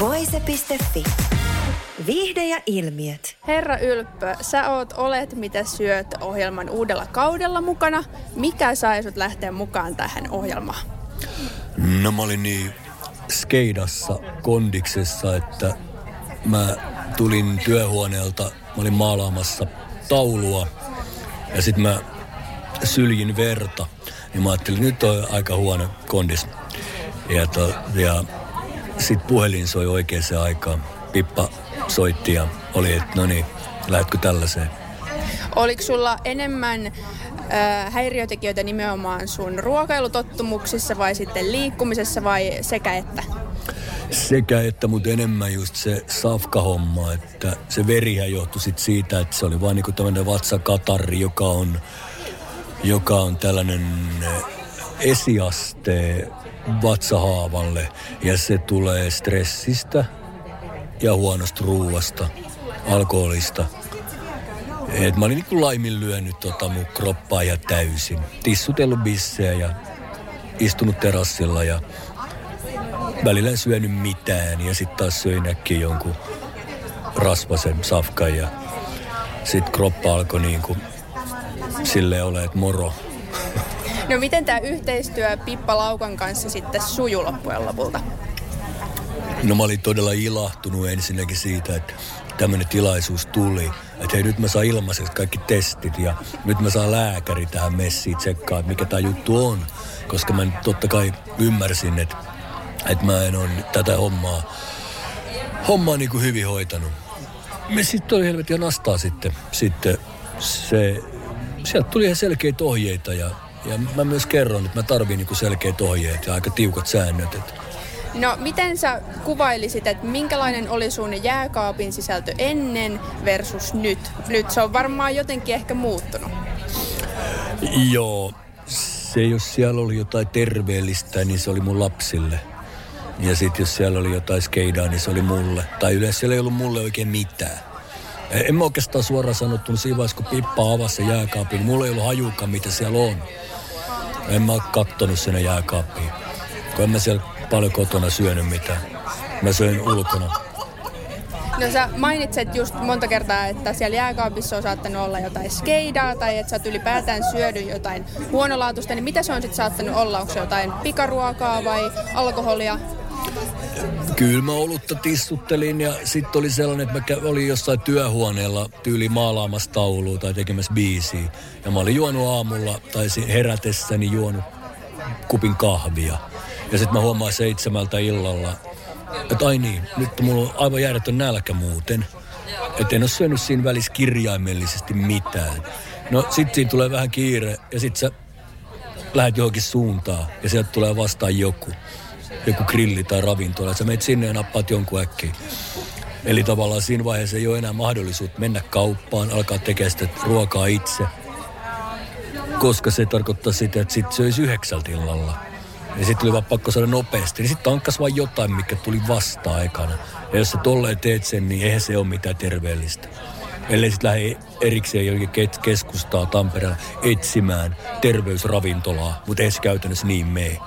Voise.fi. Viihde ja ilmiöt. Herra Ylppö, sä oot Olet mitä syöt ohjelman uudella kaudella mukana. Mikä sai sut lähteä mukaan tähän ohjelmaan? No mä olin niin skeidassa kondiksessa, että mä tulin työhuoneelta, mä olin maalaamassa taulua ja sitten mä syljin verta. Ja mä ajattelin, nyt on aika huono kondis. Ja, to, ja sitten puhelin soi oikeaan aikaan. Pippa soitti ja oli, että no niin, lähdetkö tällaiseen? Oliko sulla enemmän äh, häiriötekijöitä nimenomaan sun ruokailutottumuksissa vai sitten liikkumisessa vai sekä että? Sekä että, mutta enemmän just se safkahomma, että se verihän johtui sit siitä, että se oli vaan niinku tämmöinen vatsakatarri, joka on, joka on tällainen esiaste vatsahaavalle ja se tulee stressistä ja huonosta ruuasta, alkoholista. Et mä olin niin laiminlyönyt tota mun kroppaa ja täysin. Tissutellut bissejä ja istunut terassilla ja välillä en syönyt mitään ja sitten taas söin äkkiä jonkun rasvasen safkan ja sitten kroppa alkoi niin kuin silleen ole, että moro. No miten tämä yhteistyö Pippa Laukan kanssa sitten sujuu loppujen lopulta? No mä olin todella ilahtunut ensinnäkin siitä, että tämmöinen tilaisuus tuli. Että hei, nyt mä saan ilmaiseksi kaikki testit ja nyt mä saan lääkäri tähän messiin tsekkaa, mikä tämä juttu on. Koska mä totta kai ymmärsin, että, että mä en ole tätä hommaa, hommaa niin kuin hyvin hoitanut. Me sitten oli helvetin nastaa sitten. Sitten se, sieltä tuli ihan selkeitä ohjeita ja, ja mä myös kerron, että mä tarvin niin selkeitä ohjeet ja aika tiukat säännöt. Että No miten sä kuvailisit, että minkälainen oli sun jääkaapin sisältö ennen versus nyt? Nyt se on varmaan jotenkin ehkä muuttunut. Joo, se jos siellä oli jotain terveellistä, niin se oli mun lapsille. Ja sitten jos siellä oli jotain skeidaa, niin se oli mulle. Tai yleensä siellä ei ollut mulle oikein mitään. En mä oikeastaan suoraan sanottu, siinä vaiheessa kun Pippa avasi se jääkaapin, niin mulla ei ollut hajukaan, mitä siellä on. En mä oo kattonut sinne jääkaappiin. Kun en mä siellä paljon kotona syönyt mitään. Mä söin ulkona. No sä mainitset just monta kertaa, että siellä jääkaapissa on saattanut olla jotain skeidaa tai että sä oot ylipäätään syödy jotain huonolaatuista, niin mitä se on sitten saattanut olla? Onko se jotain pikaruokaa vai alkoholia? Kyllä mä olutta tissuttelin ja sitten oli sellainen, että mä olin jossain työhuoneella tyyli maalaamassa taulua tai tekemässä biisiä. Ja mä olin juonut aamulla tai herätessäni juonut kupin kahvia. Ja sitten mä huomaan seitsemältä illalla, että ai niin, nyt mulla on aivan järjetön nälkä muuten. Että en ole syönyt siinä välissä kirjaimellisesti mitään. No sit siinä tulee vähän kiire ja sit sä lähdet johonkin suuntaan ja sieltä tulee vastaan joku. Joku grilli tai ravintola. Sä menet sinne ja nappaat jonkun äkkiä. Eli tavallaan siinä vaiheessa ei ole enää mahdollisuutta mennä kauppaan, alkaa tekemään sitä ruokaa itse. Koska se tarkoittaa sitä, että sit söisi yhdeksältä illalla. Ja sitten tuli vaan pakko saada nopeasti. Niin sitten tankkas vain jotain, mikä tuli vastaan aikana. Ja jos sä tolleen teet sen, niin eihän se ole mitään terveellistä. Ellei sitten lähde erikseen jonkin keskustaa Tampereella etsimään terveysravintolaa, mutta ei se käytännössä niin mene.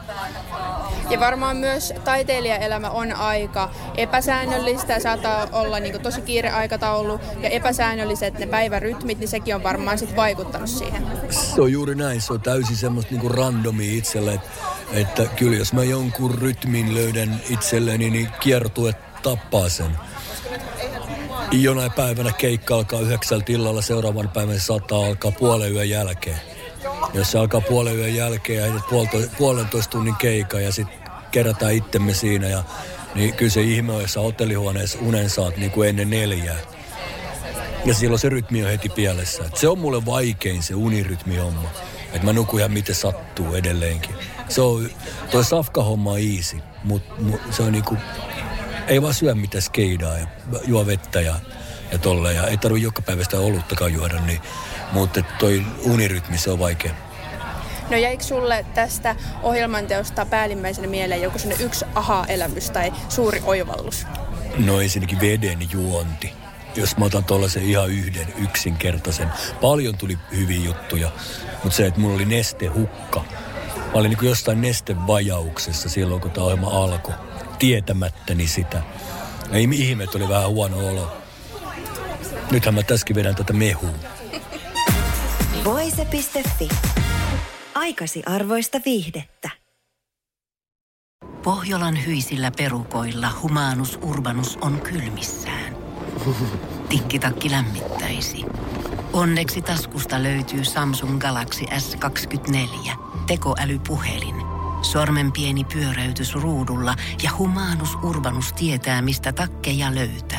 Ja varmaan myös taiteilijaelämä on aika epäsäännöllistä saattaa olla niin tosi kiire aikataulu ja epäsäännölliset ne päivärytmit, niin sekin on varmaan sit vaikuttanut siihen. Se on juuri näin, se on täysin semmoista niin randomi itselle, että, että kyllä jos mä jonkun rytmin löydän itselleni, niin kiertue tappaa sen. Jonain päivänä keikka alkaa yhdeksältä illalla, seuraavan päivän saattaa alkaa puolen yön jälkeen. Jos se alkaa puolen yön jälkeen ja puolentoista tunnin keika ja sitten kerätään itsemme siinä. Ja, niin kyllä se ihme on, jos hotellihuoneessa unen saat niin kuin ennen neljää. Ja silloin se rytmi on heti pielessä. Et se on mulle vaikein se unirytmihomma. Että mä nukun ihan miten sattuu edelleenkin. Se on, toi safka-homma on easy, mutta mut, se on niinku Ei vaan syö mitään skeidaa ja juo vettä ja, ja tolle. Ja ei tarvitse joka päivä sitä oluttakaan juoda, niin, mutta toi unirytmi se on vaikea. No jäikö sulle tästä ohjelmanteosta päällimmäisenä mieleen joku sellainen yksi aha-elämys tai suuri oivallus? No ensinnäkin veden juonti. Jos mä otan tuollaisen ihan yhden yksinkertaisen. Paljon tuli hyviä juttuja, mutta se, että mulla oli nestehukka. Mä olin niin jostain nestevajauksessa silloin, kun tämä ohjelma alkoi. Tietämättäni sitä. Ja ihme, että oli vähän huono olo. Nythän mä tässäkin vedän tätä mehua. Voise.fi. Aikasi arvoista viihdettä. Pohjolan hyisillä perukoilla humanus urbanus on kylmissään. Tikkitakki lämmittäisi. Onneksi taskusta löytyy Samsung Galaxy S24 tekoälypuhelin. Sormen pieni pyöräytys ruudulla ja humanus urbanus tietää, mistä takkeja löytää.